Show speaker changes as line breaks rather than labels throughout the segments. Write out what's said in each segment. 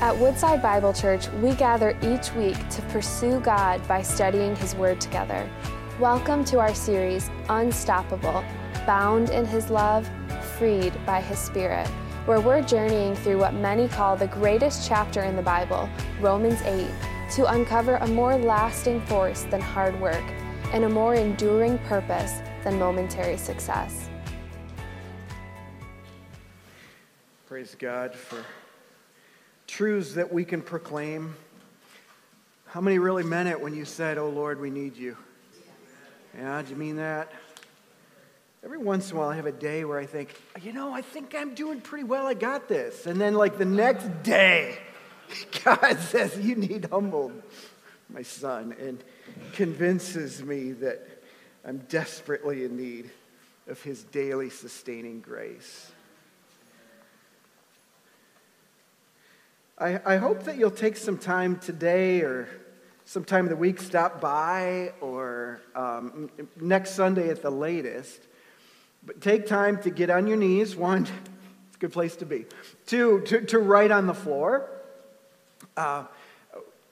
At Woodside Bible Church, we gather each week to pursue God by studying His Word together. Welcome to our series, Unstoppable Bound in His Love, Freed by His Spirit, where we're journeying through what many call the greatest chapter in the Bible, Romans 8, to uncover a more lasting force than hard work and a more enduring purpose than momentary success.
Praise God for truths that we can proclaim. How many really meant it when you said, Oh Lord, we need you? Yeah, do you mean that? Every once in a while, I have a day where I think, you know, I think I'm doing pretty well. I got this. And then, like, the next day, God says, You need humbled, my son, and convinces me that I'm desperately in need of his daily sustaining grace. I, I hope that you'll take some time today or sometime the week, stop by, or um, next Sunday at the latest. But take time to get on your knees. One, it's a good place to be. Two, to, to write on the floor. Uh,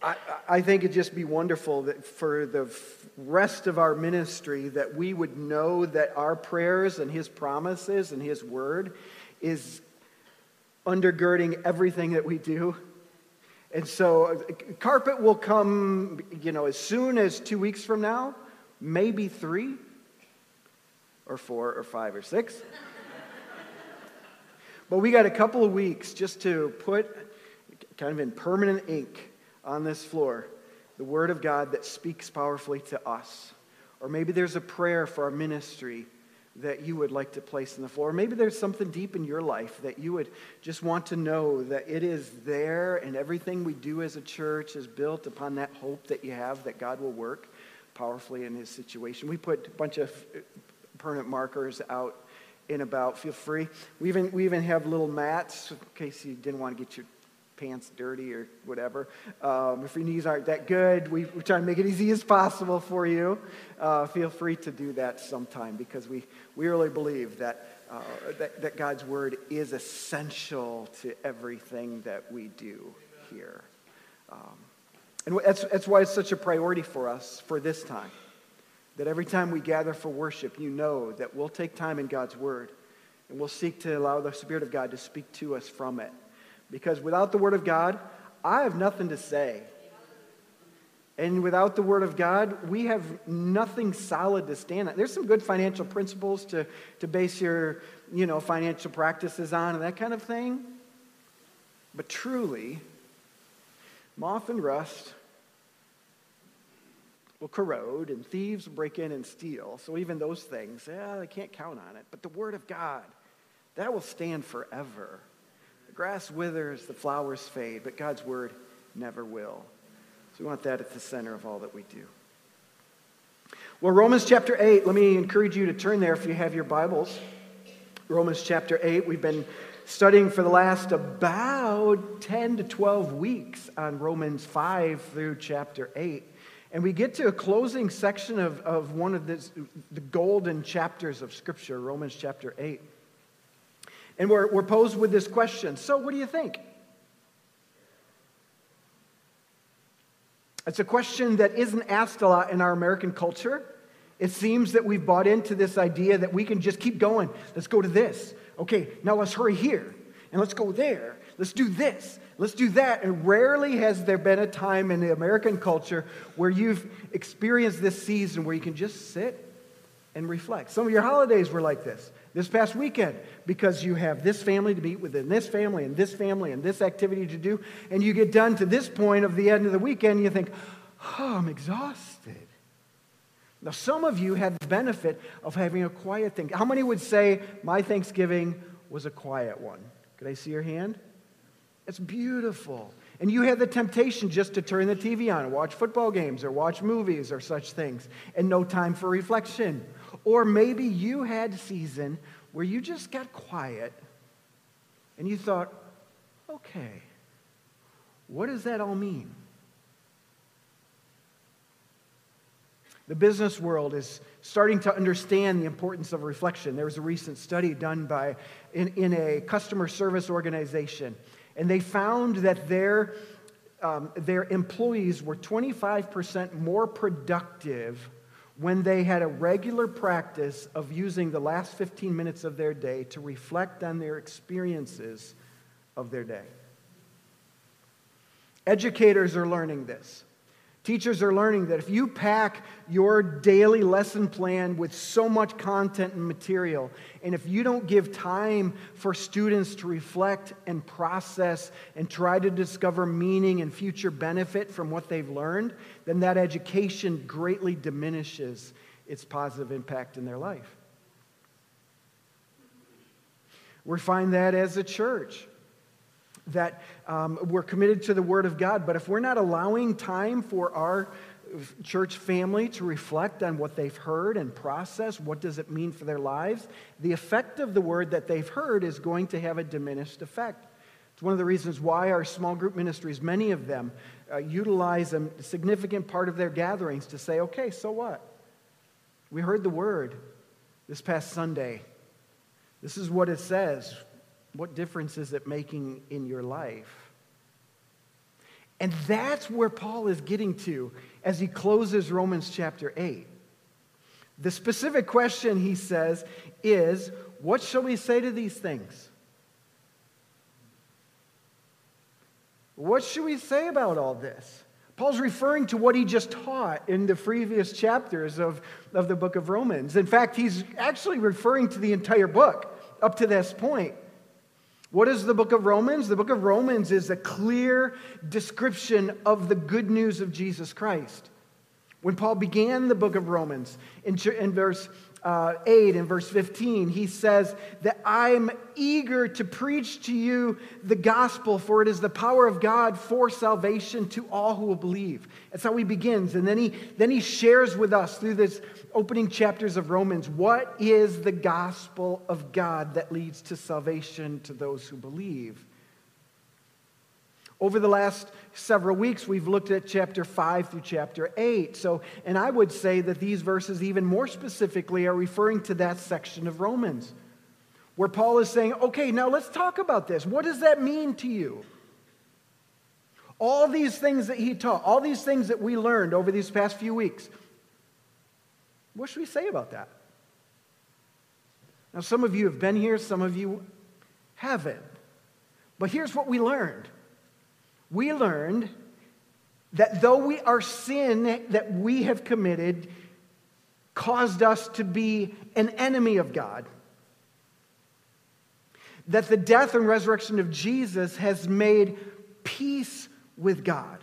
I, I think it'd just be wonderful that for the rest of our ministry that we would know that our prayers and his promises and his word is undergirding everything that we do. And so, uh, carpet will come, you know, as soon as two weeks from now, maybe three, or four, or five, or six. but we got a couple of weeks just to put kind of in permanent ink on this floor the Word of God that speaks powerfully to us. Or maybe there's a prayer for our ministry that you would like to place on the floor. Maybe there's something deep in your life that you would just want to know that it is there and everything we do as a church is built upon that hope that you have that God will work powerfully in his situation. We put a bunch of uh, permanent markers out and about. Feel free. We even, we even have little mats in case you didn't want to get your pants dirty or whatever. Um, if your knees aren't that good, we, we try to make it easy as possible for you. Uh, feel free to do that sometime because we, we really believe that, uh, that, that God's word is essential to everything that we do here. Um, and that's, that's why it's such a priority for us for this time. That every time we gather for worship, you know that we'll take time in God's word and we'll seek to allow the Spirit of God to speak to us from it. Because without the Word of God, I have nothing to say. And without the Word of God, we have nothing solid to stand on. There's some good financial principles to, to base your you know, financial practices on and that kind of thing. But truly, moth and rust will corrode, and thieves will break in and steal. So even those things, yeah, they can't count on it. But the Word of God, that will stand forever grass withers, the flowers fade, but God's word never will. So we want that at the center of all that we do. Well, Romans chapter 8, let me encourage you to turn there if you have your Bibles. Romans chapter 8, we've been studying for the last about 10 to 12 weeks on Romans 5 through chapter 8. And we get to a closing section of, of one of this, the golden chapters of Scripture, Romans chapter 8. And we're, we're posed with this question So, what do you think? It's a question that isn't asked a lot in our American culture. It seems that we've bought into this idea that we can just keep going. Let's go to this. Okay, now let's hurry here. And let's go there. Let's do this. Let's do that. And rarely has there been a time in the American culture where you've experienced this season where you can just sit and reflect. Some of your holidays were like this this past weekend because you have this family to meet with and this family and this family and this activity to do. And you get done to this point of the end of the weekend and you think, oh, I'm exhausted. Now, some of you had the benefit of having a quiet thing. How many would say my Thanksgiving was a quiet one? Could I see your hand? It's beautiful. And you had the temptation just to turn the TV on and watch football games or watch movies or such things, and no time for reflection or maybe you had a season where you just got quiet and you thought, okay, what does that all mean? The business world is starting to understand the importance of reflection. There was a recent study done by in, in a customer service organization And they found that their, um, their employees were 25% more productive when they had a regular practice of using the last 15 minutes of their day to reflect on their experiences of their day. Educators are learning this. Teachers are learning that if you pack your daily lesson plan with so much content and material, and if you don't give time for students to reflect and process and try to discover meaning and future benefit from what they've learned, then that education greatly diminishes its positive impact in their life. We find that as a church that um, we're committed to the Word of God, but if we're not allowing time for our church family to reflect on what they've heard and process what does it mean for their lives the effect of the word that they've heard is going to have a diminished effect. It's one of the reasons why our small group ministries many of them uh, utilize a significant part of their gatherings to say okay so what? We heard the word this past sunday. This is what it says what difference is it making in your life? And that's where Paul is getting to as he closes Romans chapter 8. The specific question he says is what shall we say to these things? What should we say about all this? Paul's referring to what he just taught in the previous chapters of, of the book of Romans. In fact, he's actually referring to the entire book up to this point. What is the book of Romans? The book of Romans is a clear description of the good news of Jesus Christ. When Paul began the book of Romans, in, in verse uh, 8 and verse 15, he says that I'm eager to preach to you the gospel, for it is the power of God for salvation to all who will believe. That's how he begins. And then he, then he shares with us through this opening chapters of Romans what is the gospel of God that leads to salvation to those who believe. Over the last several weeks, we've looked at chapter 5 through chapter 8. So, and I would say that these verses, even more specifically, are referring to that section of Romans where Paul is saying, okay, now let's talk about this. What does that mean to you? All these things that he taught, all these things that we learned over these past few weeks, what should we say about that? Now, some of you have been here, some of you haven't. But here's what we learned we learned that though we, our sin that we have committed caused us to be an enemy of God, that the death and resurrection of Jesus has made peace with God.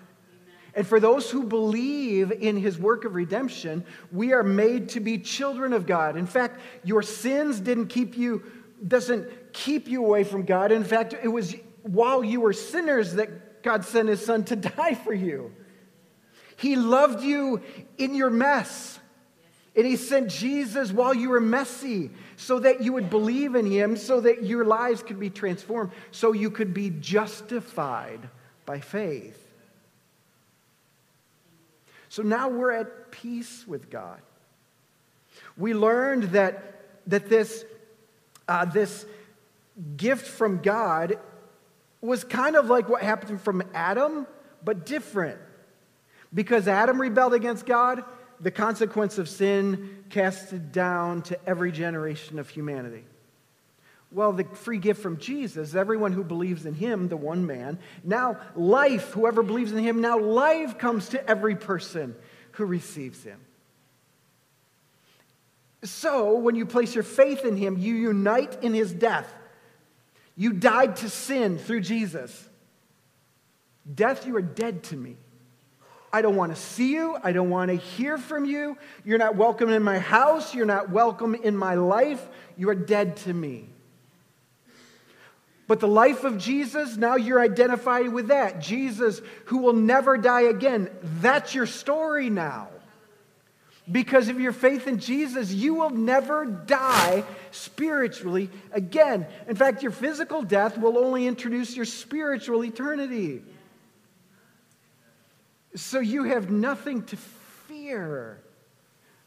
And for those who believe in his work of redemption, we are made to be children of God. In fact, your sins didn't keep you, doesn't keep you away from God. In fact, it was while you were sinners that God sent his son to die for you. He loved you in your mess. And he sent Jesus while you were messy so that you would believe in him, so that your lives could be transformed, so you could be justified by faith. So now we're at peace with God. We learned that, that this, uh, this gift from God was kind of like what happened from Adam, but different. Because Adam rebelled against God, the consequence of sin casted down to every generation of humanity. Well, the free gift from Jesus, everyone who believes in him, the one man, now life, whoever believes in him, now life comes to every person who receives him. So, when you place your faith in him, you unite in his death. You died to sin through Jesus. Death, you are dead to me. I don't want to see you. I don't want to hear from you. You're not welcome in my house. You're not welcome in my life. You are dead to me. But the life of Jesus, now you're identified with that. Jesus, who will never die again. That's your story now. Because of your faith in Jesus, you will never die spiritually again. In fact, your physical death will only introduce your spiritual eternity. So you have nothing to fear.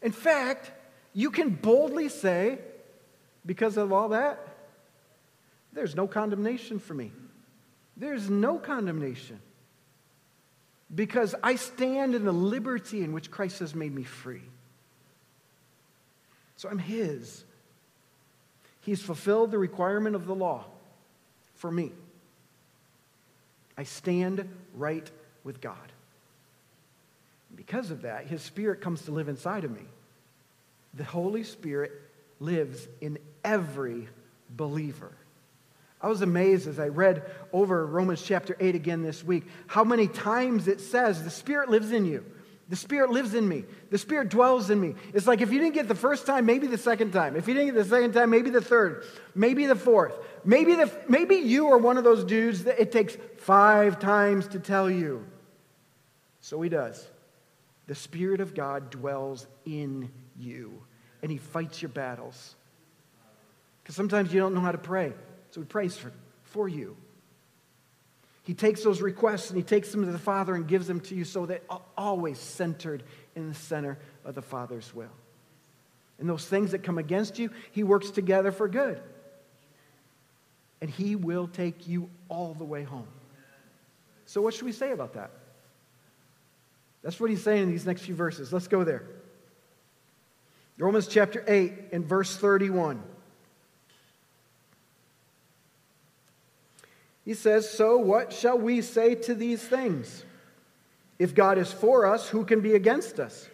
In fact, you can boldly say, because of all that, there's no condemnation for me. There's no condemnation because I stand in the liberty in which Christ has made me free. So I'm His. He's fulfilled the requirement of the law for me. I stand right with God. Because of that, His Spirit comes to live inside of me. The Holy Spirit lives in every believer. I was amazed as I read over Romans chapter 8 again this week how many times it says the Spirit lives in you. The Spirit lives in me. The Spirit dwells in me. It's like if you didn't get the first time, maybe the second time. If you didn't get the second time, maybe the third, maybe the fourth. Maybe, the, maybe you are one of those dudes that it takes five times to tell you. So he does. The Spirit of God dwells in you, and he fights your battles. Because sometimes you don't know how to pray. So he prays for, for you. He takes those requests and he takes them to the Father and gives them to you so they are always centered in the center of the Father's will. And those things that come against you, he works together for good. And he will take you all the way home. So, what should we say about that? That's what he's saying in these next few verses. Let's go there. Romans chapter 8 and verse 31. He says, So what shall we say to these things? If God is for us, who can be against us?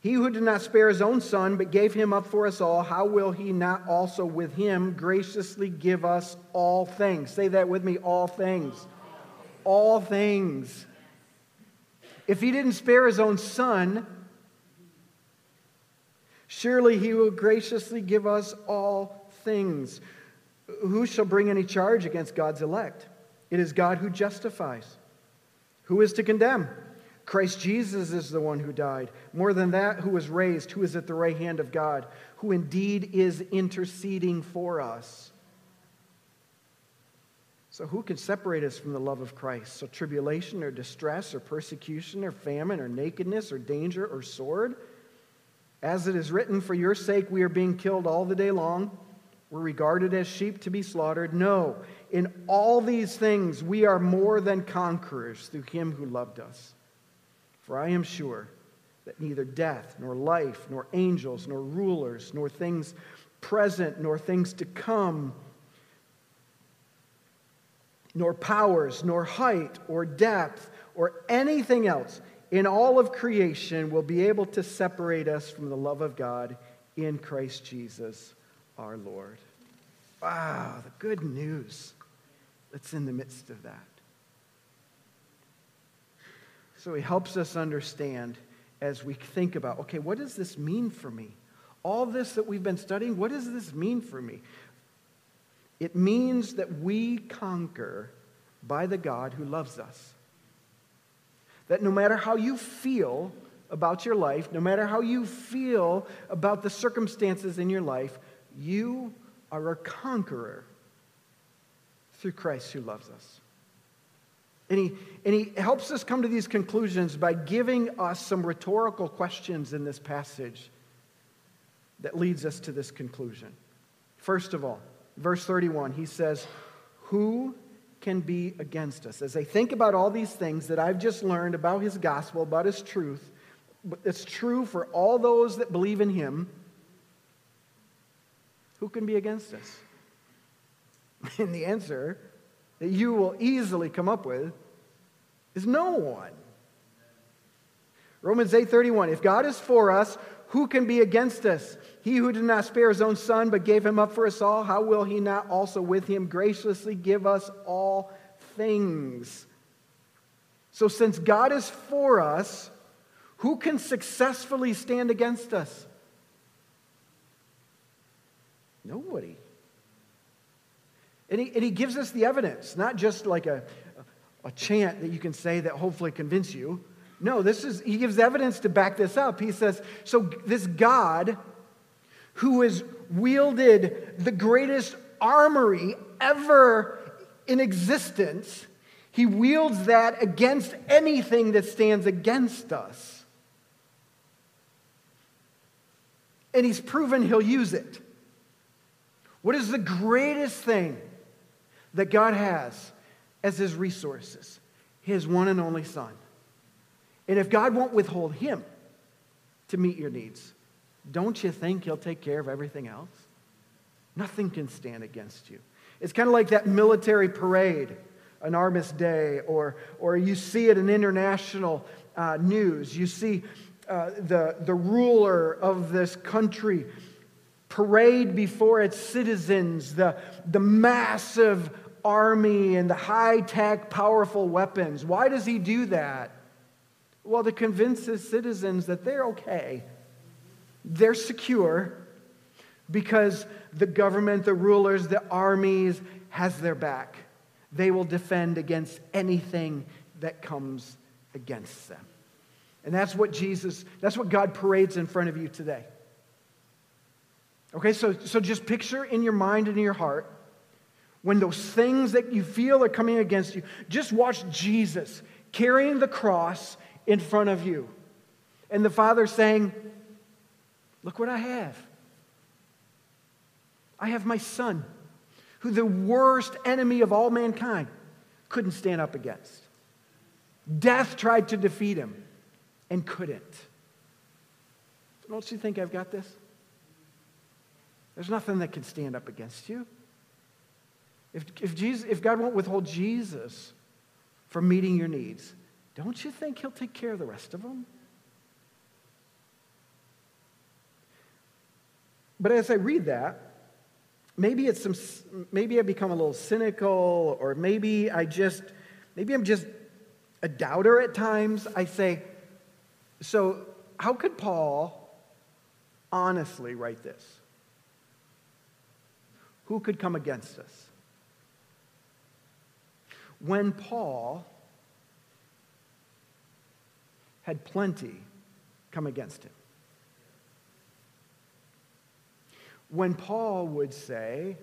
He who did not spare his own son, but gave him up for us all, how will he not also with him graciously give us all things? Say that with me all things. All things. If he didn't spare his own son, surely he will graciously give us all things. Who shall bring any charge against God's elect? It is God who justifies. Who is to condemn? Christ Jesus is the one who died. More than that, who was raised, who is at the right hand of God, who indeed is interceding for us. So, who can separate us from the love of Christ? So, tribulation or distress or persecution or famine or nakedness or danger or sword? As it is written, For your sake we are being killed all the day long. We're regarded as sheep to be slaughtered. No, in all these things we are more than conquerors through him who loved us. For I am sure that neither death, nor life, nor angels, nor rulers, nor things present, nor things to come, nor powers, nor height, or depth, or anything else in all of creation will be able to separate us from the love of God in Christ Jesus our Lord. Wow, the good news that's in the midst of that. So he helps us understand as we think about okay, what does this mean for me? All this that we've been studying, what does this mean for me? It means that we conquer by the God who loves us. That no matter how you feel about your life, no matter how you feel about the circumstances in your life, you are a conqueror through Christ who loves us. And he, and he helps us come to these conclusions by giving us some rhetorical questions in this passage that leads us to this conclusion. First of all, verse 31, he says, Who can be against us? As I think about all these things that I've just learned about his gospel, about his truth, it's true for all those that believe in him. Who can be against us? And the answer that you will easily come up with is no one. Romans 8:31 If God is for us, who can be against us? He who did not spare his own son but gave him up for us all, how will he not also with him graciously give us all things? So since God is for us, who can successfully stand against us? Nobody. And he, and he gives us the evidence, not just like a, a chant that you can say that hopefully convince you. No, this is, he gives evidence to back this up. He says, so this God who has wielded the greatest armory ever in existence, he wields that against anything that stands against us. And he's proven he'll use it. What is the greatest thing that God has as his resources, his one and only Son. And if God won't withhold him to meet your needs, don't you think he'll take care of everything else? Nothing can stand against you. It's kind of like that military parade, an Armistice Day, or, or you see it in international uh, news. You see uh, the, the ruler of this country parade before its citizens the, the massive army and the high tech, powerful weapons. Why does he do that? Well, to convince his citizens that they're okay, they're secure because the government, the rulers, the armies has their back. They will defend against anything that comes against them. And that's what Jesus, that's what God parades in front of you today. Okay, so, so just picture in your mind and in your heart when those things that you feel are coming against you, just watch Jesus carrying the cross in front of you. And the Father saying, Look what I have. I have my son, who the worst enemy of all mankind couldn't stand up against. Death tried to defeat him and couldn't. Don't you think I've got this? There's nothing that can stand up against you. If, if, Jesus, if God won't withhold Jesus from meeting your needs, don't you think He'll take care of the rest of them? But as I read that, maybe it's some maybe I become a little cynical, or maybe I just maybe I'm just a doubter at times. I say, so how could Paul honestly write this? Who could come against us? When Paul had plenty come against him. When Paul would say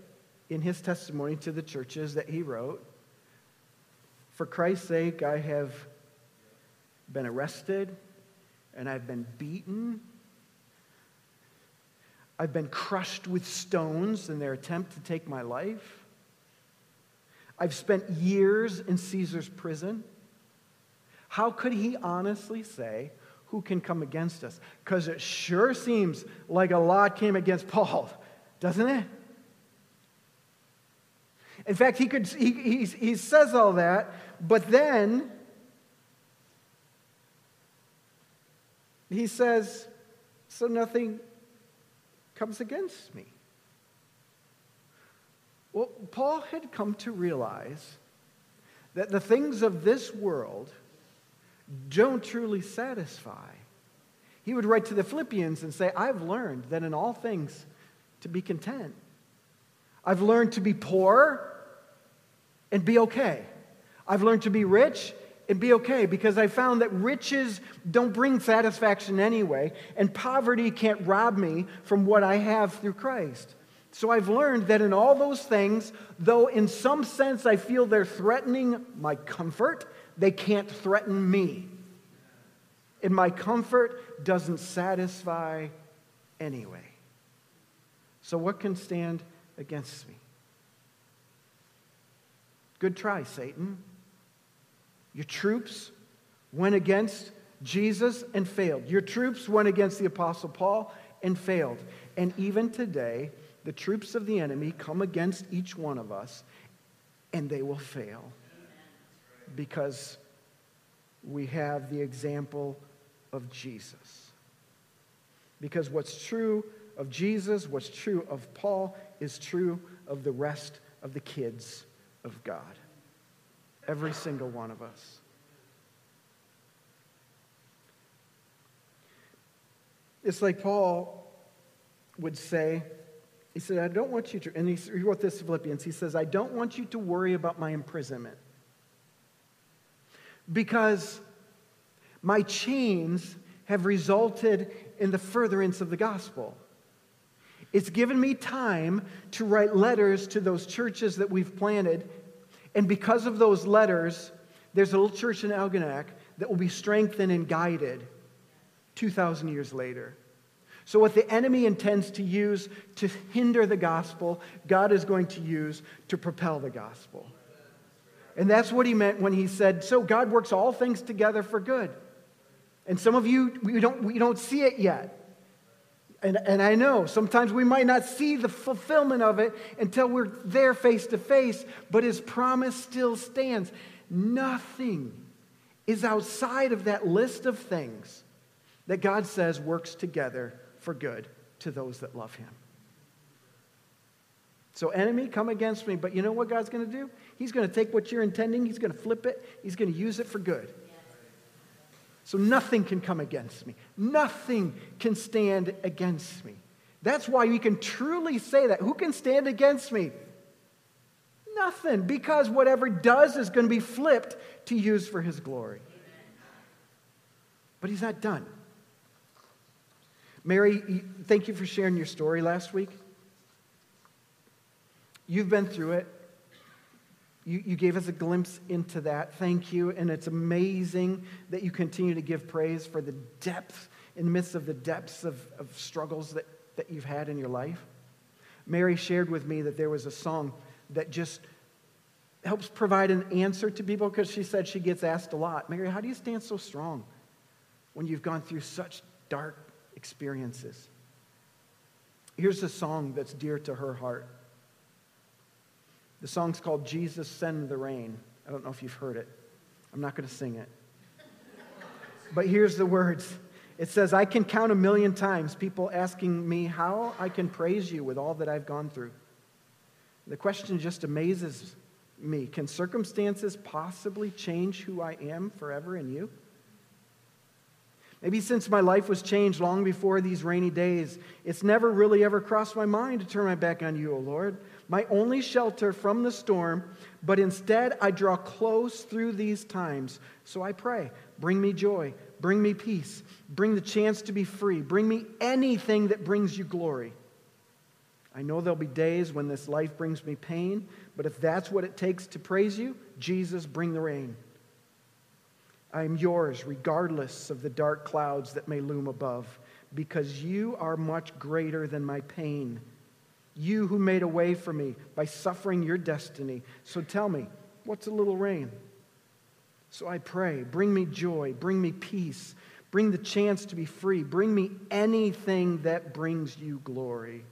in his testimony to the churches that he wrote, For Christ's sake, I have been arrested and I've been beaten I've been crushed with stones in their attempt to take my life. I've spent years in Caesar's prison. How could he honestly say, Who can come against us? Because it sure seems like a lot came against Paul, doesn't it? In fact, he, could, he, he, he says all that, but then he says, So nothing comes against me. Well, Paul had come to realize that the things of this world don't truly satisfy. He would write to the Philippians and say, I've learned that in all things to be content. I've learned to be poor and be okay. I've learned to be rich and be okay because I found that riches don't bring satisfaction anyway, and poverty can't rob me from what I have through Christ. So I've learned that in all those things, though in some sense I feel they're threatening my comfort, they can't threaten me. And my comfort doesn't satisfy anyway. So what can stand against me? Good try, Satan. Your troops went against Jesus and failed. Your troops went against the Apostle Paul and failed. And even today, the troops of the enemy come against each one of us and they will fail because we have the example of Jesus. Because what's true of Jesus, what's true of Paul, is true of the rest of the kids of God. Every single one of us. It's like Paul would say, he said, I don't want you to, and he wrote this to Philippians, he says, I don't want you to worry about my imprisonment. Because my chains have resulted in the furtherance of the gospel. It's given me time to write letters to those churches that we've planted and because of those letters, there's a little church in Algonac that will be strengthened and guided 2,000 years later. So, what the enemy intends to use to hinder the gospel, God is going to use to propel the gospel. And that's what he meant when he said, So God works all things together for good. And some of you, we don't, we don't see it yet. And, and I know sometimes we might not see the fulfillment of it until we're there face to face, but his promise still stands. Nothing is outside of that list of things that God says works together for good to those that love him. So, enemy, come against me. But you know what God's going to do? He's going to take what you're intending, He's going to flip it, He's going to use it for good. So, nothing can come against me. Nothing can stand against me. That's why we can truly say that. Who can stand against me? Nothing, because whatever does is going to be flipped to use for His glory. But He's not done. Mary, thank you for sharing your story last week. You've been through it. You, you gave us a glimpse into that. Thank you. And it's amazing that you continue to give praise for the depth, in the midst of the depths of, of struggles that, that you've had in your life. Mary shared with me that there was a song that just helps provide an answer to people because she said she gets asked a lot Mary, how do you stand so strong when you've gone through such dark experiences? Here's a song that's dear to her heart. The song's called Jesus Send the Rain. I don't know if you've heard it. I'm not going to sing it. But here's the words it says, I can count a million times people asking me how I can praise you with all that I've gone through. The question just amazes me. Can circumstances possibly change who I am forever in you? Maybe since my life was changed long before these rainy days, it's never really ever crossed my mind to turn my back on you, O Lord my only shelter from the storm, but instead I draw close through these times. So I pray, bring me joy, bring me peace, bring the chance to be free, bring me anything that brings you glory. I know there'll be days when this life brings me pain, but if that's what it takes to praise you, Jesus, bring the rain. I am yours regardless of the dark clouds that may loom above, because you are much greater than my pain you who made a way for me by suffering your destiny. So tell me, what's a little rain? So I pray, bring me joy, bring me peace, bring the chance to be free, bring me anything that brings you glory.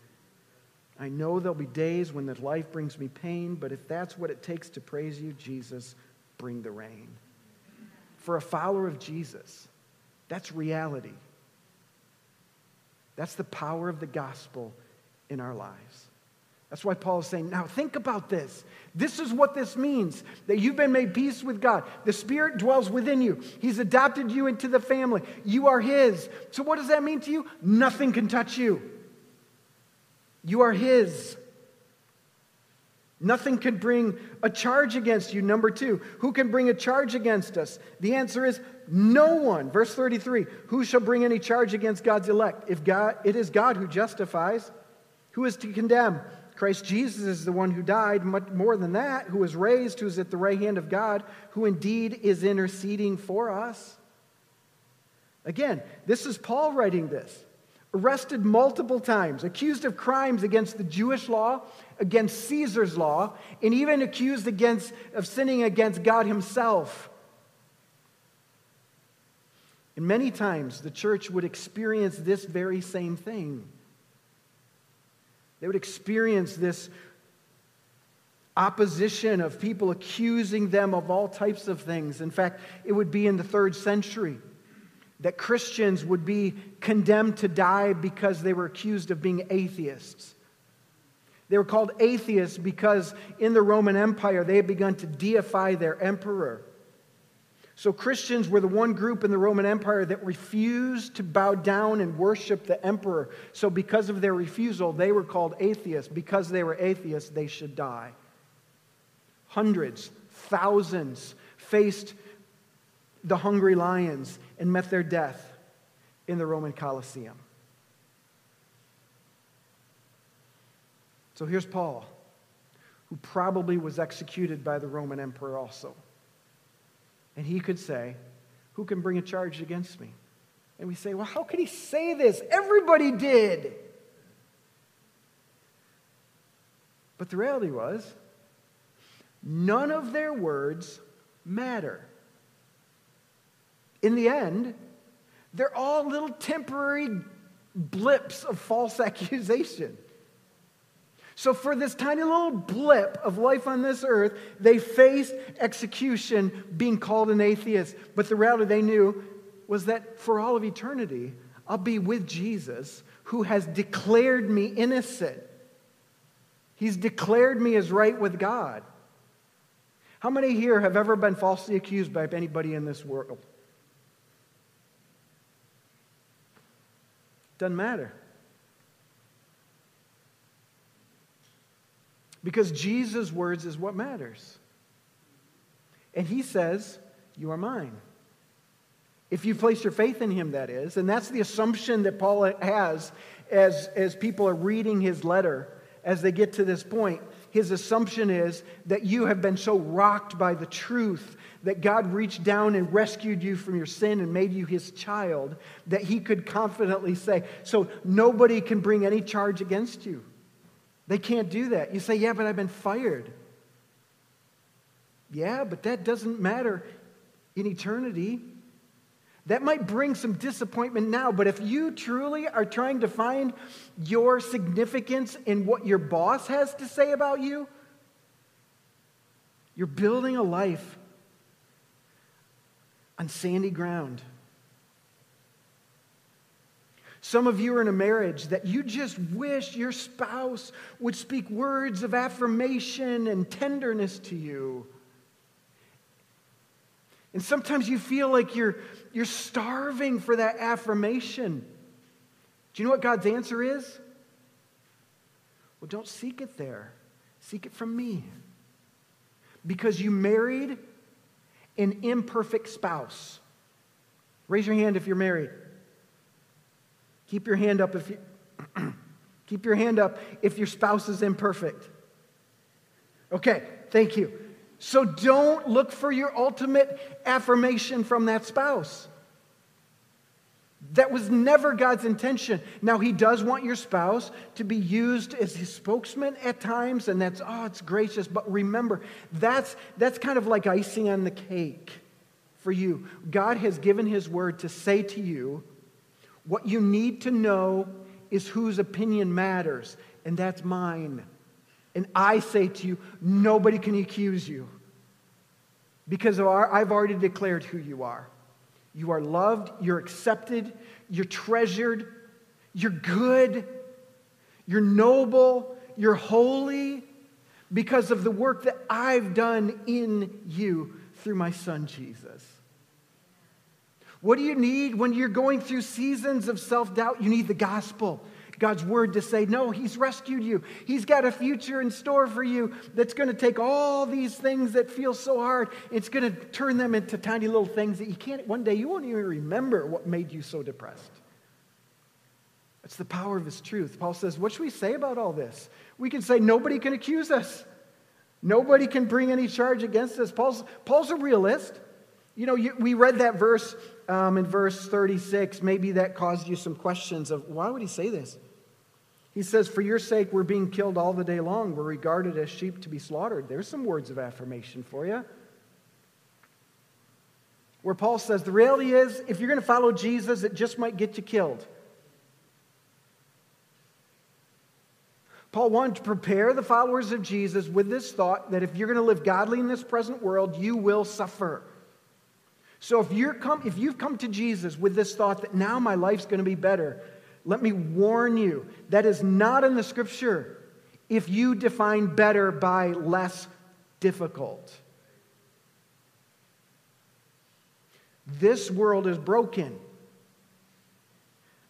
I know there'll be days when that life brings me pain, but if that's what it takes to praise you, Jesus, bring the rain. For a follower of Jesus, that's reality. That's the power of the gospel in our lives. That's why Paul is saying, now think about this. This is what this means that you've been made peace with God. The Spirit dwells within you, He's adopted you into the family. You are His. So, what does that mean to you? Nothing can touch you. You are His. Nothing can bring a charge against you. Number two, who can bring a charge against us? The answer is no one. Verse 33 Who shall bring any charge against God's elect? If God, it is God who justifies. Who is to condemn? Christ Jesus is the one who died, much more than that, who was raised, who is at the right hand of God, who indeed is interceding for us. Again, this is Paul writing this. Arrested multiple times, accused of crimes against the Jewish law, against Caesar's law, and even accused against, of sinning against God himself. And many times the church would experience this very same thing. They would experience this opposition of people accusing them of all types of things. In fact, it would be in the third century that Christians would be condemned to die because they were accused of being atheists. They were called atheists because in the Roman Empire they had begun to deify their emperor. So, Christians were the one group in the Roman Empire that refused to bow down and worship the emperor. So, because of their refusal, they were called atheists. Because they were atheists, they should die. Hundreds, thousands faced the hungry lions and met their death in the Roman Colosseum. So, here's Paul, who probably was executed by the Roman emperor also. And he could say, Who can bring a charge against me? And we say, Well, how could he say this? Everybody did. But the reality was, none of their words matter. In the end, they're all little temporary blips of false accusation. So, for this tiny little blip of life on this earth, they faced execution being called an atheist. But the reality they knew was that for all of eternity, I'll be with Jesus who has declared me innocent. He's declared me as right with God. How many here have ever been falsely accused by anybody in this world? Doesn't matter. Because Jesus' words is what matters. And he says, You are mine. If you place your faith in him, that is. And that's the assumption that Paul has as, as people are reading his letter as they get to this point. His assumption is that you have been so rocked by the truth that God reached down and rescued you from your sin and made you his child that he could confidently say, So nobody can bring any charge against you. They can't do that. You say, Yeah, but I've been fired. Yeah, but that doesn't matter in eternity. That might bring some disappointment now, but if you truly are trying to find your significance in what your boss has to say about you, you're building a life on sandy ground. Some of you are in a marriage that you just wish your spouse would speak words of affirmation and tenderness to you. And sometimes you feel like you're, you're starving for that affirmation. Do you know what God's answer is? Well, don't seek it there, seek it from me. Because you married an imperfect spouse. Raise your hand if you're married. Keep your hand up if you keep your hand up if your spouse is imperfect. Okay, thank you. So don't look for your ultimate affirmation from that spouse. That was never God's intention. Now, He does want your spouse to be used as His spokesman at times, and that's, oh, it's gracious. But remember, that's, that's kind of like icing on the cake for you. God has given His word to say to you, what you need to know is whose opinion matters, and that's mine. And I say to you, nobody can accuse you because our, I've already declared who you are. You are loved, you're accepted, you're treasured, you're good, you're noble, you're holy because of the work that I've done in you through my son Jesus. What do you need when you're going through seasons of self doubt? You need the gospel. God's word to say, No, He's rescued you. He's got a future in store for you that's going to take all these things that feel so hard. It's going to turn them into tiny little things that you can't, one day you won't even remember what made you so depressed. It's the power of His truth. Paul says, What should we say about all this? We can say, Nobody can accuse us. Nobody can bring any charge against us. Paul's, Paul's a realist. You know, you, we read that verse um, in verse 36. Maybe that caused you some questions of why would he say this? He says, For your sake, we're being killed all the day long. We're regarded as sheep to be slaughtered. There's some words of affirmation for you. Where Paul says, The reality is, if you're going to follow Jesus, it just might get you killed. Paul wanted to prepare the followers of Jesus with this thought that if you're going to live godly in this present world, you will suffer. So if, you're come, if you've come to Jesus with this thought that now my life's going to be better, let me warn you, that is not in the scripture if you define better by less difficult. This world is broken.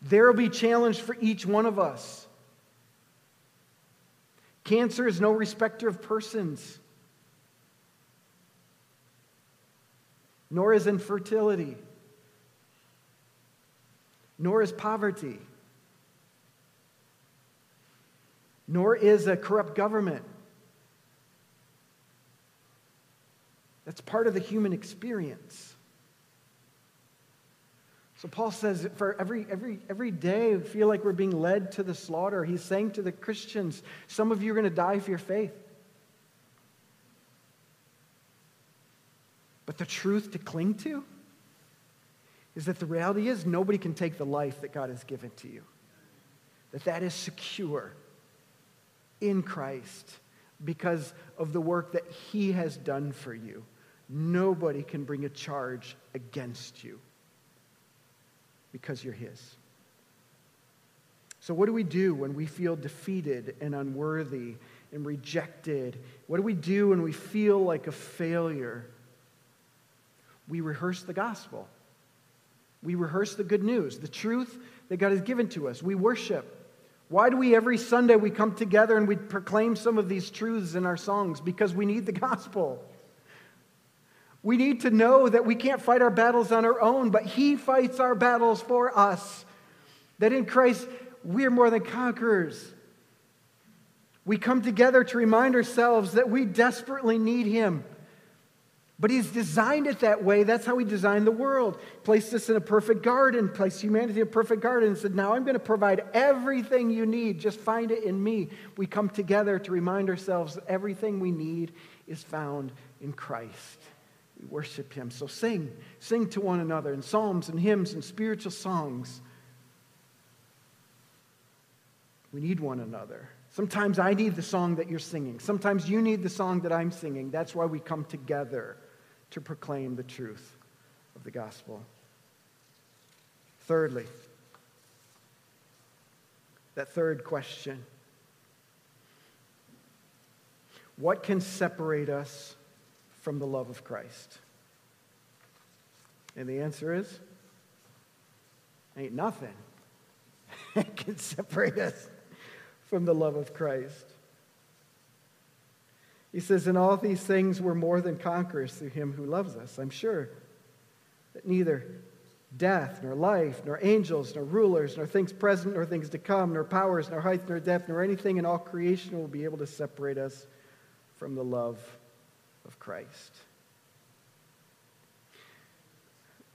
There will be challenge for each one of us. Cancer is no respecter of persons, nor is infertility, nor is poverty. nor is a corrupt government. That's part of the human experience. So Paul says for every, every, every day, feel like we're being led to the slaughter. He's saying to the Christians, some of you are going to die for your faith. But the truth to cling to is that the reality is nobody can take the life that God has given to you. That that is secure in Christ because of the work that he has done for you. Nobody can bring a charge against you because you're his. So, what do we do when we feel defeated and unworthy and rejected? What do we do when we feel like a failure? We rehearse the gospel. We rehearse the good news, the truth that God has given to us. We worship. Why do we every Sunday we come together and we proclaim some of these truths in our songs? Because we need the gospel. We need to know that we can't fight our battles on our own, but He fights our battles for us. That in Christ we are more than conquerors. We come together to remind ourselves that we desperately need Him. But he's designed it that way. That's how he designed the world. Placed us in a perfect garden, placed humanity in a perfect garden, and said, Now I'm going to provide everything you need. Just find it in me. We come together to remind ourselves that everything we need is found in Christ. We worship him. So sing, sing to one another in psalms and hymns and spiritual songs. We need one another. Sometimes I need the song that you're singing. Sometimes you need the song that I'm singing. That's why we come together to proclaim the truth of the gospel. Thirdly, that third question What can separate us from the love of Christ? And the answer is ain't nothing. it can separate us from the love of Christ. He says, In all these things, we're more than conquerors through him who loves us. I'm sure that neither death, nor life, nor angels, nor rulers, nor things present, nor things to come, nor powers, nor height, nor depth, nor anything in all creation will be able to separate us from the love of Christ.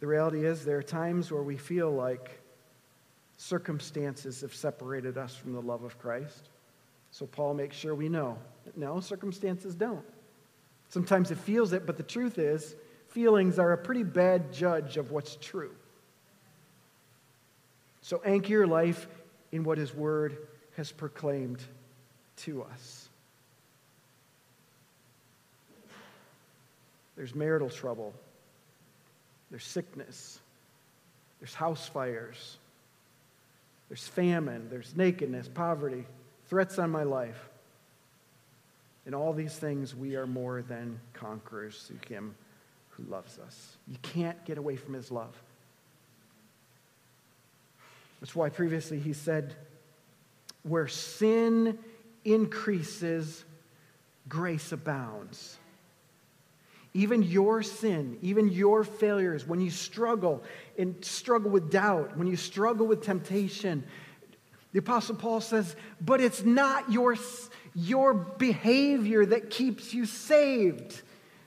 The reality is, there are times where we feel like circumstances have separated us from the love of Christ. So Paul makes sure we know no, circumstances don't. Sometimes it feels it, but the truth is, feelings are a pretty bad judge of what's true. So anchor your life in what his word has proclaimed to us. There's marital trouble. There's sickness. There's house fires. There's famine, there's nakedness, poverty, threats on my life. In all these things, we are more than conquerors through him who loves us. You can't get away from his love. That's why previously he said, where sin increases, grace abounds. Even your sin, even your failures, when you struggle and struggle with doubt, when you struggle with temptation, the Apostle Paul says, but it's not your, your behavior that keeps you saved.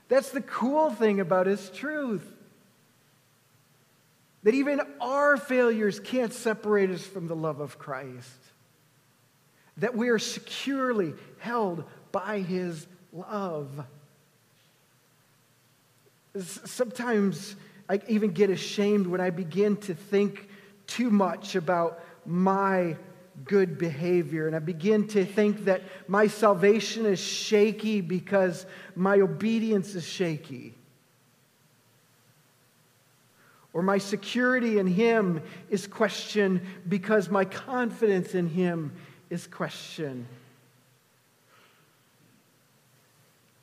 That's the cool thing about his truth. That even our failures can't separate us from the love of Christ. That we are securely held by his love. Sometimes I even get ashamed when I begin to think too much about my good behavior. And I begin to think that my salvation is shaky because my obedience is shaky. Or my security in Him is questioned because my confidence in Him is questioned.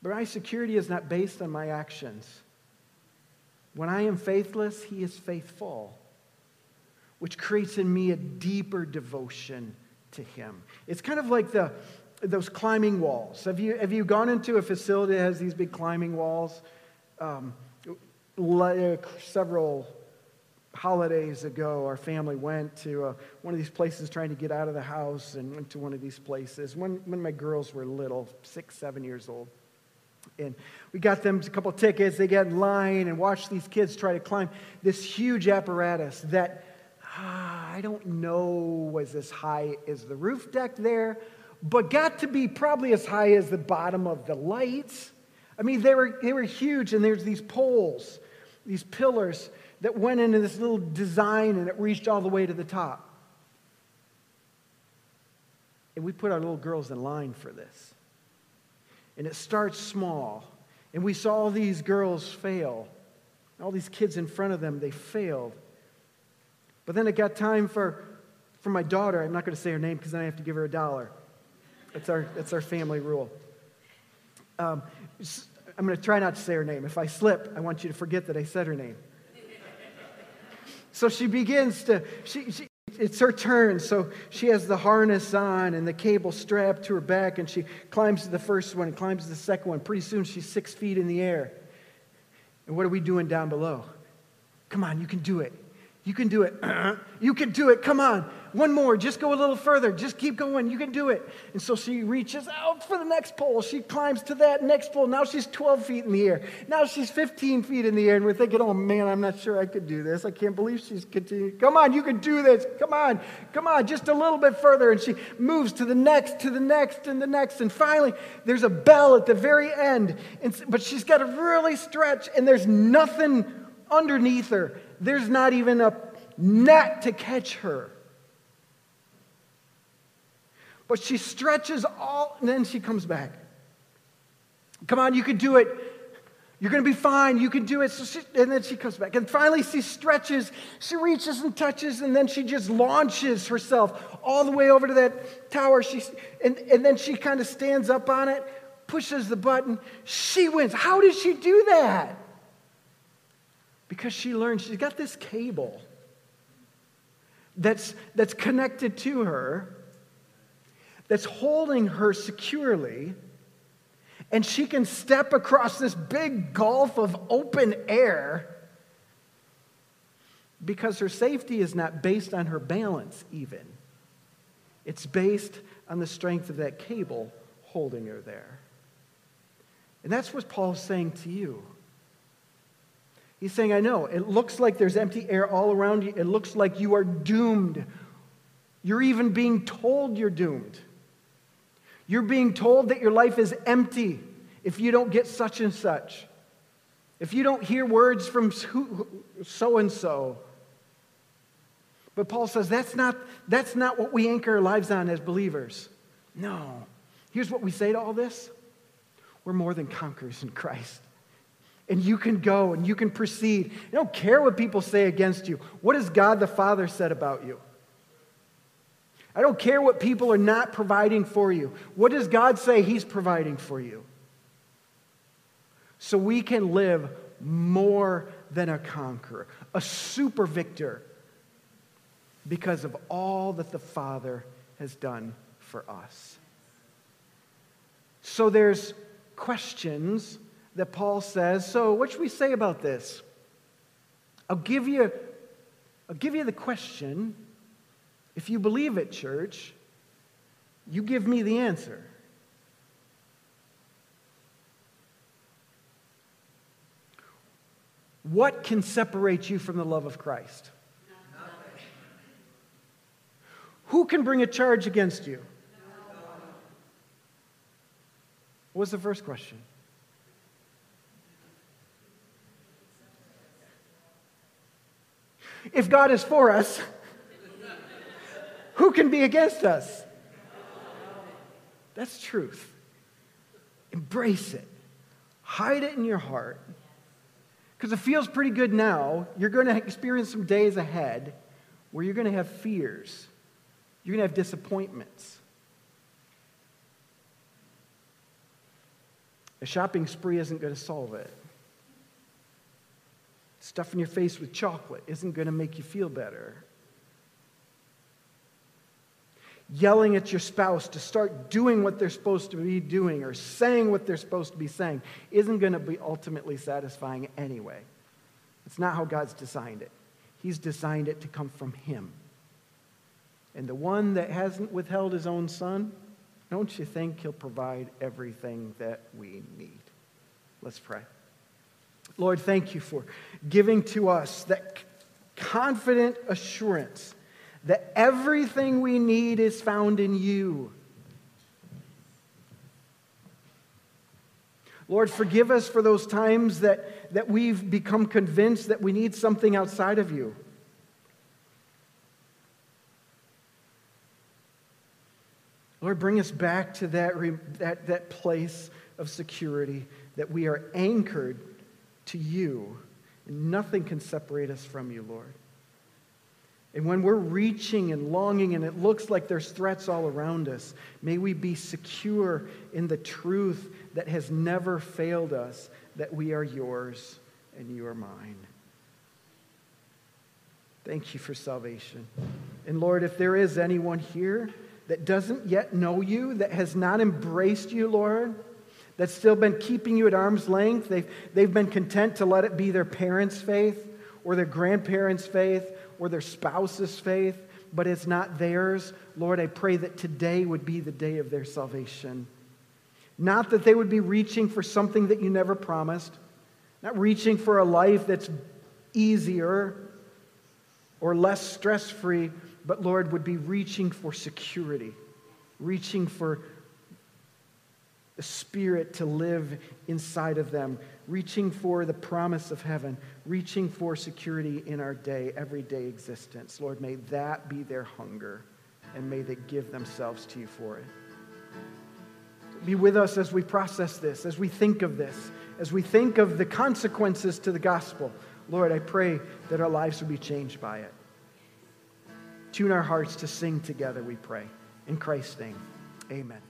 But my security is not based on my actions. When I am faithless, he is faithful, which creates in me a deeper devotion to him. It's kind of like the, those climbing walls. Have you, have you gone into a facility that has these big climbing walls? Um, several holidays ago, our family went to uh, one of these places trying to get out of the house and went to one of these places when, when my girls were little, six, seven years old. And we got them a couple tickets. They got in line and watched these kids try to climb this huge apparatus that ah, I don't know was as high as the roof deck there, but got to be probably as high as the bottom of the lights. I mean, they were, they were huge, and there's these poles, these pillars that went into this little design and it reached all the way to the top. And we put our little girls in line for this. And it starts small. And we saw all these girls fail. All these kids in front of them, they failed. But then it got time for, for my daughter. I'm not going to say her name because then I have to give her a dollar. That's our, that's our family rule. Um, I'm going to try not to say her name. If I slip, I want you to forget that I said her name. So she begins to, she, she, it's her turn. So she has the harness on and the cable strapped to her back, and she climbs to the first one and climbs to the second one. Pretty soon she's six feet in the air. And what are we doing down below? Come on, you can do it. You can do it. you can do it. Come on. One more. Just go a little further. Just keep going. You can do it. And so she reaches out for the next pole. She climbs to that next pole. Now she's 12 feet in the air. Now she's 15 feet in the air. And we're thinking, oh man, I'm not sure I could do this. I can't believe she's continuing. Come on, you can do this. Come on. Come on. Just a little bit further. And she moves to the next, to the next, and the next. And finally, there's a bell at the very end. And, but she's got to really stretch, and there's nothing underneath her. There's not even a net to catch her. But she stretches all, and then she comes back. Come on, you can do it. You're going to be fine. You can do it. So she, and then she comes back. And finally, she stretches, she reaches and touches, and then she just launches herself all the way over to that tower. She, and, and then she kind of stands up on it, pushes the button. She wins. How did she do that? Because she learned she's got this cable that's, that's connected to her, that's holding her securely, and she can step across this big gulf of open air because her safety is not based on her balance, even. It's based on the strength of that cable holding her there. And that's what Paul's saying to you. He's saying, I know, it looks like there's empty air all around you. It looks like you are doomed. You're even being told you're doomed. You're being told that your life is empty if you don't get such and such. If you don't hear words from so and so. But Paul says that's not, that's not what we anchor our lives on as believers. No. Here's what we say to all this we're more than conquerors in Christ and you can go and you can proceed. You don't care what people say against you. What has God the Father said about you? I don't care what people are not providing for you. What does God say He's providing for you? So we can live more than a conqueror, a super victor, because of all that the Father has done for us. So there's questions that Paul says, So, what should we say about this? I'll give you, I'll give you the question. If you believe it, church, you give me the answer. What can separate you from the love of Christ? Nothing. Who can bring a charge against you? What was the first question? If God is for us, who can be against us? That's truth. Embrace it, hide it in your heart. Because it feels pretty good now. You're going to experience some days ahead where you're going to have fears, you're going to have disappointments. A shopping spree isn't going to solve it. Stuffing your face with chocolate isn't going to make you feel better. Yelling at your spouse to start doing what they're supposed to be doing or saying what they're supposed to be saying isn't going to be ultimately satisfying anyway. It's not how God's designed it. He's designed it to come from Him. And the one that hasn't withheld his own son, don't you think he'll provide everything that we need? Let's pray. Lord, thank you for giving to us that confident assurance that everything we need is found in you. Lord, forgive us for those times that, that we've become convinced that we need something outside of you. Lord, bring us back to that, that, that place of security that we are anchored to you. And nothing can separate us from you, Lord. And when we're reaching and longing and it looks like there's threats all around us, may we be secure in the truth that has never failed us that we are yours and you are mine. Thank you for salvation. And Lord, if there is anyone here that doesn't yet know you, that has not embraced you, Lord, that's still been keeping you at arm's length, they've, they've been content to let it be their parents' faith or their grandparents' faith or their spouse's faith, but it's not theirs. Lord, I pray that today would be the day of their salvation. Not that they would be reaching for something that you never promised, not reaching for a life that's easier or less stress free, but Lord, would be reaching for security, reaching for the Spirit to live inside of them, reaching for the promise of heaven, reaching for security in our day, everyday existence. Lord, may that be their hunger, and may they give themselves to you for it. Be with us as we process this, as we think of this, as we think of the consequences to the gospel. Lord, I pray that our lives will be changed by it. Tune our hearts to sing together, we pray. In Christ's name, amen.